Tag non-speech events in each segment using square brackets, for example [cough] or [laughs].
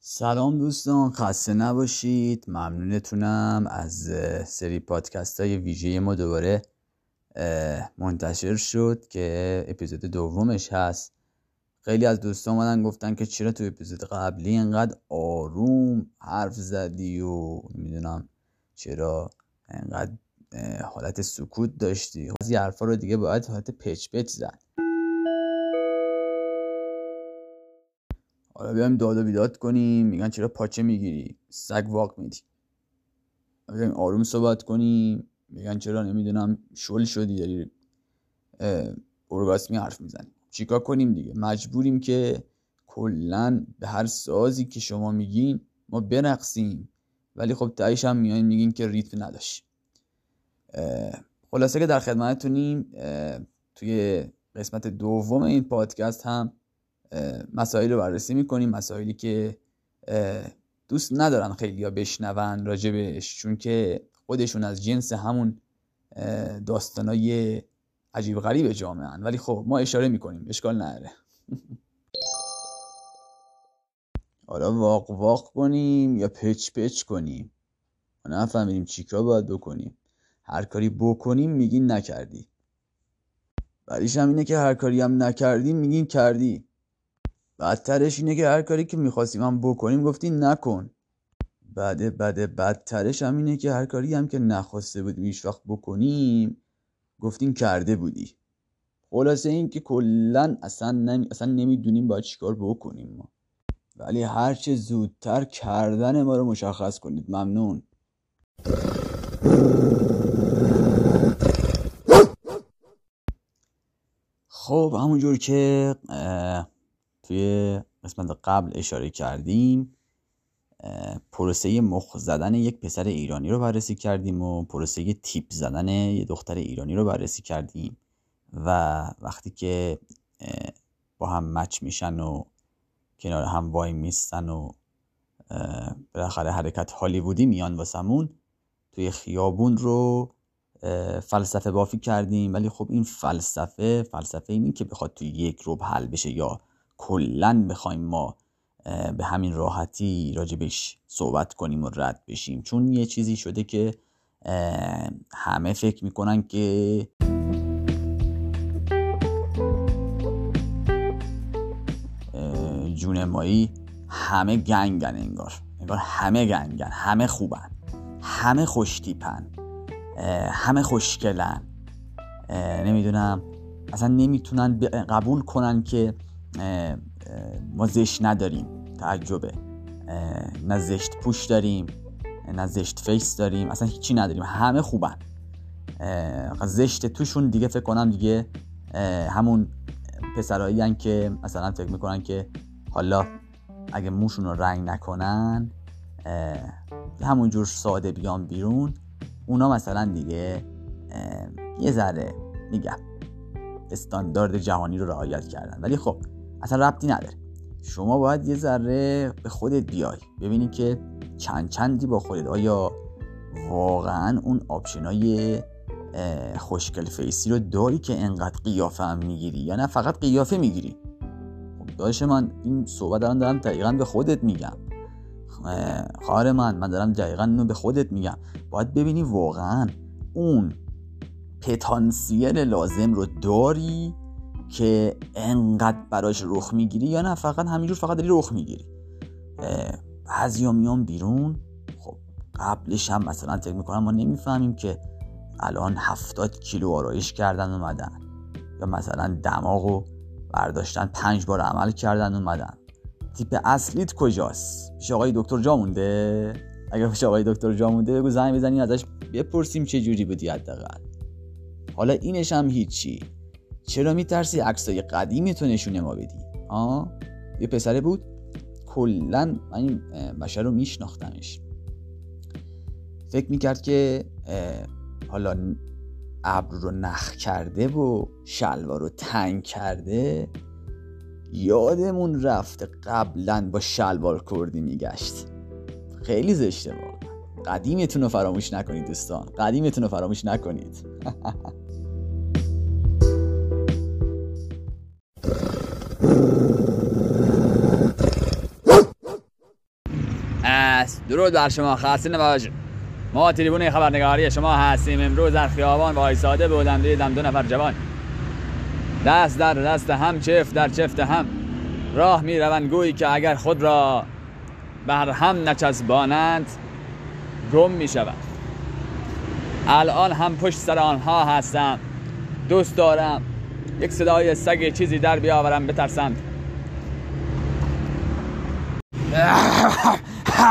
سلام دوستان خسته نباشید. ممنونتونم از سری پادکست های ویژه ما دوباره منتشر شد که اپیزود دومش هست. خیلی از دوستان مدن گفتن که چرا تو اپیزود قبلی انقدر آروم حرف زدی و نمی‌دونم چرا انقدر حالت سکوت داشتی. از حرفا رو دیگه باید حالت پچ پچ زد. حالا بیایم داد و بیداد کنیم میگن چرا پاچه می‌گیری؟ سگ واق میدی. بیایم آروم صحبت کنیم میگن چرا نمی‌دونم شل شدی داری ارگاسمی حرف می‌زنی. چیکار کنیم دیگه؟ مجبوریم که کلا به هر سازی که شما میگین ما برقصیم ولی خب تایش هم میگین که ریتم نداشت. خلاصه که در خدمتتونیم توی قسمت دوم این پادکست هم مسائل رو بررسی می‌کنیم مسائلی که دوست ندارن خیلی ها بشنون راجبش چون که خودشون از جنس همون داستانای عجیب غریب جامعه هن. ولی خب ما اشاره می‌کنیم. اشکال نداره. [laughs] حالا واق واق کنیم یا پچ پچ کنیم؟ ما نفهمیدیم چیکار باید بکنیم. هر کاری بکنیم میگین نکردی. ولیش هم اینه که هر کاری هم نکردیم میگین کردی. بدترش اینه که هر کاری که می‌خواستیم هم بکنیم گفتیم نکن. بعد بعد بدترش هم اینه که هر کاری هم که نخواسته بودیم هیچ وقت بکنیم گفتیم کرده بودی. خلاصه این که کلا اصلا, نمی... اصلا نمی‌دونیم باید چیکار بکنیم ما. ولی هرچه زودتر کردن ما رو مشخص کنید. ممنون. خب همونجور که توی قسمت قبل اشاره کردیم پروسه مخ زدن یک پسر ایرانی رو بررسی کردیم و پروسه تیپ زدن یه دختر ایرانی رو بررسی کردیم و وقتی که با هم مچ میشن و کنار هم وای میستن و بالاخره حرکت هالیوودی میان واسمون توی خیابون رو فلسفه بافی کردیم. ولی خب این فلسفه فلسفه اینی که بخواد توی یک روب حل بشه یا کلا بخوایم ما به همین راحتی راجبش صحبت کنیم و رد بشیم. چون یه چیزی شده که همه فکر می‌کنن که جون مایی همه گنگن انگار. انگار همه گنگن همه خوبن همه خوشتیپن همه خوشگلن. نمی‌دونم اصلا نمی‌تونن قبول کنن که ما زشت نداریم تعجبه. نه زشت پوش داریم نه زشت فیس داریم اصلا هیچی نداریم همه خوبن. زشت توشون دیگه فکر کنم دیگه همون پسرایی که مثلا فکر می‌کنن که حالا اگه موشون رو رنگ نکنن همونجور ساده بیان بیرون اونا مثلا دیگه یه ذره میگم استاندارد جهانی رو رعایت کردن. ولی خب اصلا ربطی نداره. شما باید یه ذره به خودت بیای ببینی که چند چندی با خودت. آیا واقعا اون آپشنای خوشگل فیسی رو داری که انقدر قیافه هم می‌گیری یا نه؟ فقط قیافه می‌گیری. خب داشت من این صحبت دارم دارم دقیقا به خودت میگم. خواهر من من دارم دقیقا اینو به خودت میگم. باید ببینی واقعا اون پتانسیل لازم رو داری که انقدر براش رخ می‌گیری یا نه فقط همینجور فقط داری رخ می‌گیری. بعضی میان بیرون. خب قبلش هم مثلا فکر می‌کنم ما نمی‌فهمیم که الان هفتاد کیلو آرایش کردن اومدن یا مثلا دماغو برداشتن پنج بار عمل کردن اومدن. تیپ اصلیت کجاست؟ پیش آقای دکتر جا مونده؟ اگر پیش آقای دکتر جا مونده بگو زنگ بزنی ازش بپرسیم چه جوری بودی حداقل. حالا اینش هم هیچی. چرا میترسی عکسای قدیمی تو نشونه ما بدی؟ آه یه پسره بود کلا من این بشر رو میشناختمش. فکر می‌کرد که حالا ابر رو نخ کرده و شلوار رو تنگ کرده یادمون رفته قبلا با شلوار کردی میگشت. خیلی زشته واقعا. قدیمتون رو فراموش نکنید دوستان. قدیمتون رو فراموش نکنید. [laughs] درود بر شما خسته نباشید ما تریبون خبرنگاری شما هستیم. امروز در خیابان وایساده بودم دیدم دو نفر جوان. دست در دست هم چفت در چفت هم. راه می روند گویی که اگر خود را بر هم نچسبانند گم می شود الان هم پشت سر آنها هستم. دوست دارم یک صدای سگ چیزی در بیاورم بترسم ببین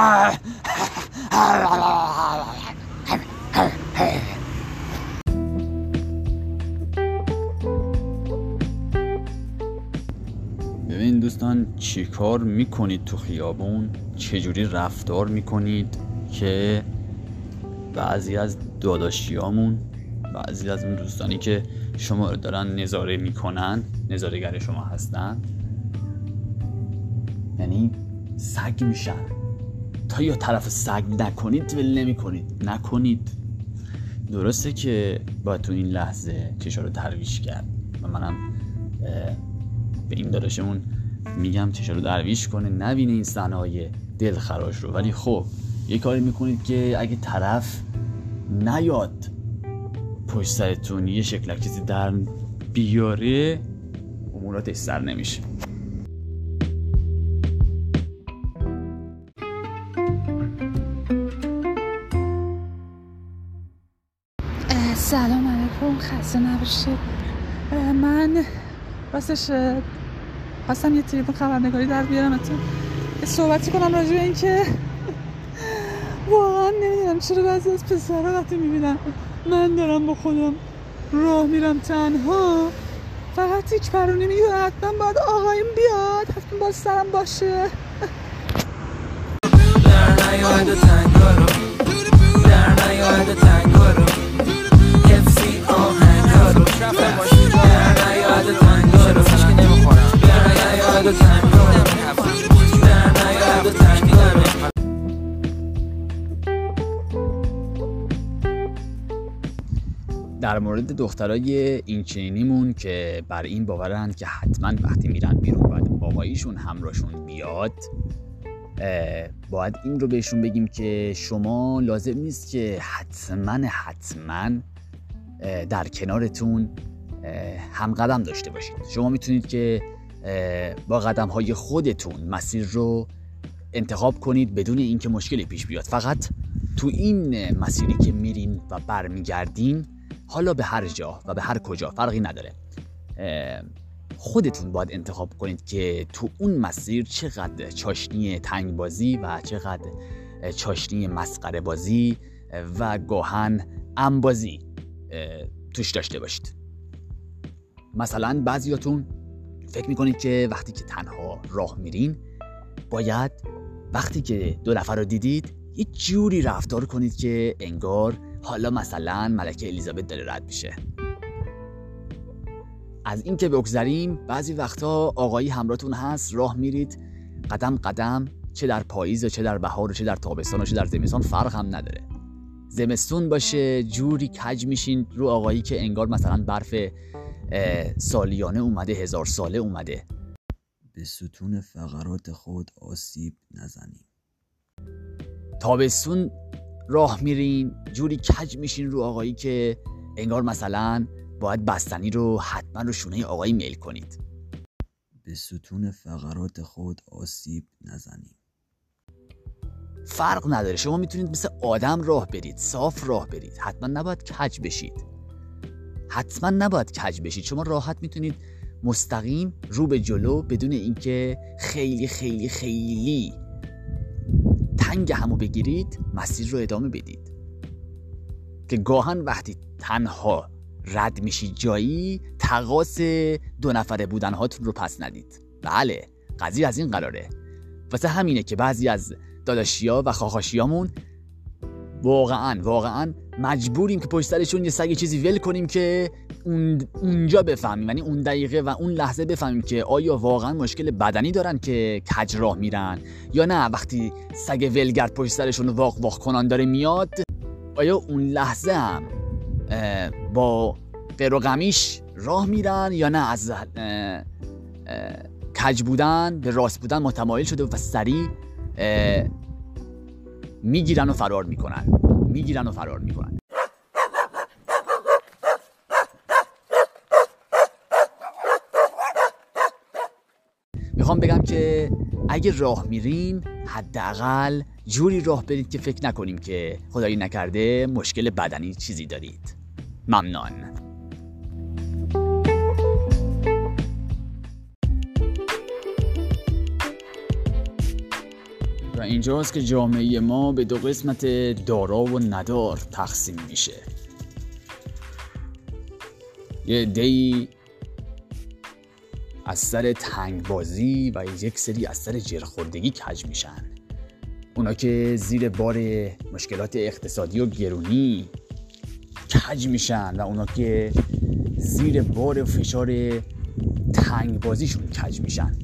دوستان چیکار می‌کنید تو خیابون؟ چجوری رفتار می‌کنید که بعضی از داداشیامون بعضی از اون دوستانی که شما رو دارن نظاره می‌کنن نظارهگر شما هستن یعنی سگ میشن. تا یا طرف سگ نکنید؟ ول نمی‌کنید. نکنید. درسته که باید تو این لحظه چشا رو درویش کرد. و منم به این داداشمون میگم چشا رو درویش کنه. نبینه این صحنه دلخراش رو. ولی خب یه کاری می‌کنید که اگه طرف نیاد پشت سرتون یه شکلک چیزی در بیاره اموراتش سر نمیشه. خسته نباشید من راستش خواستم یه تریپ خبرنگاری در بیارم اتون. صحبتی کنم راجع به این که [laughs] واقعا نمی‌دونم چرا بعضی از پسرها وقتی می‌بینم من دارم با خودم راه میرم تنها. فقط هیچ پرونی میگه حتما باید آقایم بیاد. حتما باید سرم باشه. در مورد دخترای اینچنینیمون که بر این باورند که حتما وقتی میرن بیرون باید آقاییشون همراهشون بیاد باید این رو بهشون بگیم که شما لازم نیست که حتما حتما در کنارتون هم قدم داشته باشید. شما می‌تونید که با قدم های خودتون مسیر رو انتخاب کنید بدون اینکه مشکلی پیش بیاد. فقط تو این مسیری که میرین و برمیگردین حالا به هر جا و به هر کجا فرقی نداره. خودتون باید انتخاب کنید که تو اون مسیر چقدر چاشنی تنگ بازی و چقدر چاشنی مسخره بازی و گاهن انبازی توش داشته باشید. مثلا بعضیاتون فکر می‌کنید که وقتی که تنها راه میرین باید وقتی که دو نفر رو دیدید یه جوری رفتار کنید که انگار حالا مثلا ملکه الیزابت داره رد میشه. از این که بگذریم بعضی وقتا آقایی همراهتون هست راه میرید. قدم قدم چه در پاییز و چه در بهار و چه در تابستان و چه در زمستان فرق هم نداره. زمستون باشه جوری کج میشین رو آقایی که انگار مثلا برف سالیانه اومده هزار ساله اومده. به ستون فقرات خود آسیب نزنیم. تابستون راه میرین جوری کج میشین رو آقایی که انگار مثلا باید بستنی رو حتما رو شونه آقایی میل کنید. به ستون فقرات خود آسیب نزنیم. فرق نداره شما می‌تونید مثل آدم راه برید صاف راه برید حتما نباید کج بشید. حتما نباید کج بشید شما راحت می‌تونید مستقیم رو به جلو بدون اینکه خیلی خیلی خیلی تنگ همو بگیرید. مسیر رو ادامه بدید. که گاهن وقتی تنها رد میشید جایی تقاس دو نفره بودن هاتون رو پس ندید. بله قضیه از این قراره. واسه همینه که بعضی از داداشیا و خاخاشیامون واقعا واقعا مجبوریم که پشت سرشون یه سگ چیزی ول کنیم که اونجا بفهمیم. یعنی اون دقیقه و اون لحظه بفهمیم که آیا واقعا مشکل بدنی دارن که کج راه میرن یا نه. وقتی سگ ولگرد پشت سرشون واق واق کنان داره میاد آیا اون لحظه هم با قیر و غمیش راه میرن یا نه؟ از کج بودن به راست بودن متمایل شده و سریع می‌گیرن و فرار می‌کنن. می‌گیرن و فرار می‌کنن. می‌خوام بگم که اگه راه میرین حداقل جوری راه برید که فکر نکنیم که خدایی نکرده مشکل بدنی چیزی دارید. ممنون. و اینجاست که جامعه ما به دو قسمت دارا و ندار تقسیم میشه. یه دی از سر تنگ بازی و یک سری از سر جرخوردگی کج میشن. اونا که زیر بار مشکلات اقتصادی و گرونی کج میشن و اونا که زیر بار فشار تنگ بازیشون کج میشن.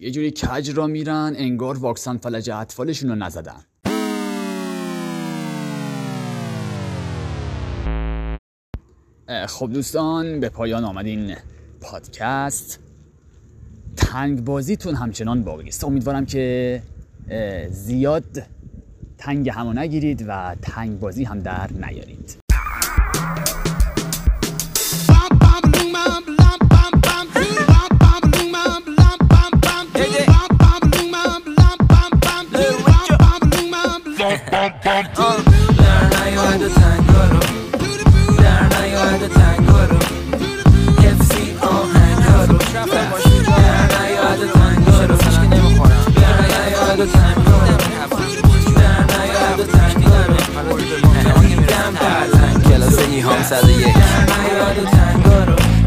یه جوری کج را میرن انگار واکسن فلج اطفالشون رو نزدن. خب دوستان به پایان آمدین پادکست. تنگ بازیتون همچنان باقی است امیدوارم که زیاد تنگ همو نگیرید و تنگ بازی هم در نیارید.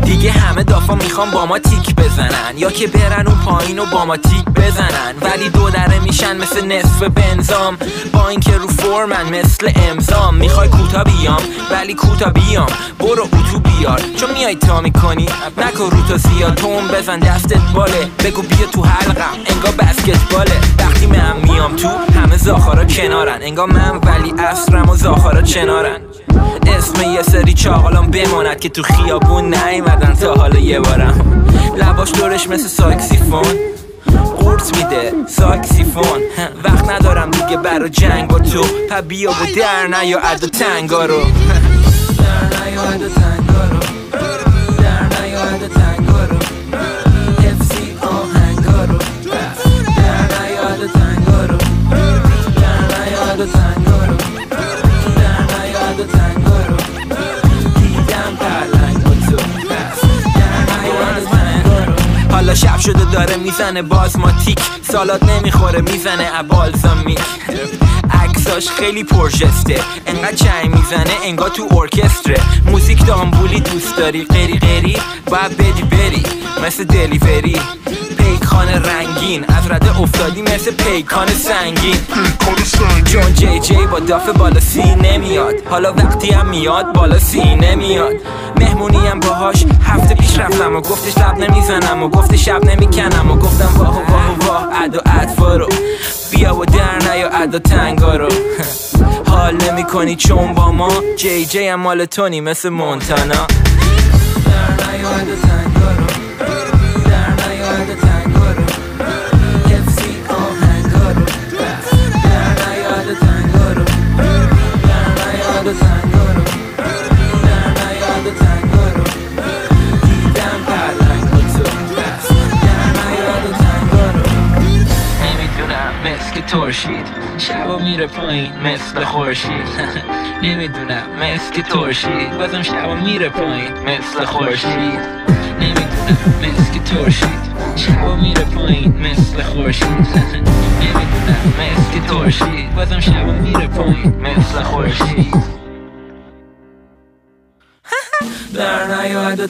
دیگه همه دافا می‌خوام با ما تیک بزنن یا که برن اون پایین و با ما تیک بزنن. ولی دو دره میشن مثل نصف بنزام. با اینکه رو فرمن مثل امزام می‌خوای کوتا بیام ولی کوتا بیام. برو اتو بیار. چون میای تا می‌کنی نکن رو تا زیاد توم بزن دستت باله. بگو بیا تو حلقم. انگار بسکتباله. وقتی من میام تو همه زاخارا کنارن. انگار من ولی اصرم و زاخارا چنارن. اسم یه سری چاقالان بماند که تو خیابون نیومدن تا حالا یه بارم. لباش دورش مثل ساکسیفون. قورت میده ساکسیفون. وقت ندارم دیگه برا جنگ با تو. پا بیا و در نیا ادا تنگا [laughs] رو. در نیا ادا تنگا رو. در نیا ادا تنگا رو. شده داره می‌زنه بازماتیک. سالات نمی‌خوره می‌زنه ابالزامیک عکساش خیلی پرژسته. انقدر چای می‌زنه انگار تو ارکستره. موزیک دامبولی دوست داری غیری غیری باید بدی بری. مثل دلیوری. پیکان رنگین از رده افتادی مثل پیکان سنگین. جون جی جی با داف بالا سی نمیاد حالا وقتی هم میاد بالا سی نمیاد مهمونی هم باهاش. هفته پیش رفتم و گفتش لب نمی‌زنم و گفت شب نمی‌کنم و گفتم واه و واه و واه. اد و ادفا رو بیا و در نیا اد و تنگا رو. [laughs] حال نمی کنی چون با ما. جی جی هم مال تونی مثل مونتانا. در نیا اد و تنگا پایین مثل خورشید. [laughs] نمی‌دونم مثل ترشید بازم شبا میره پایین مثل خورشید. نمی‌دونم مثل ترشید شبا میره پایین مثل خورشید. [laughs] نمی‌دونم مثل ترشید بازم شبا میره پایین مثل خورشید. [laughs] در نیاد و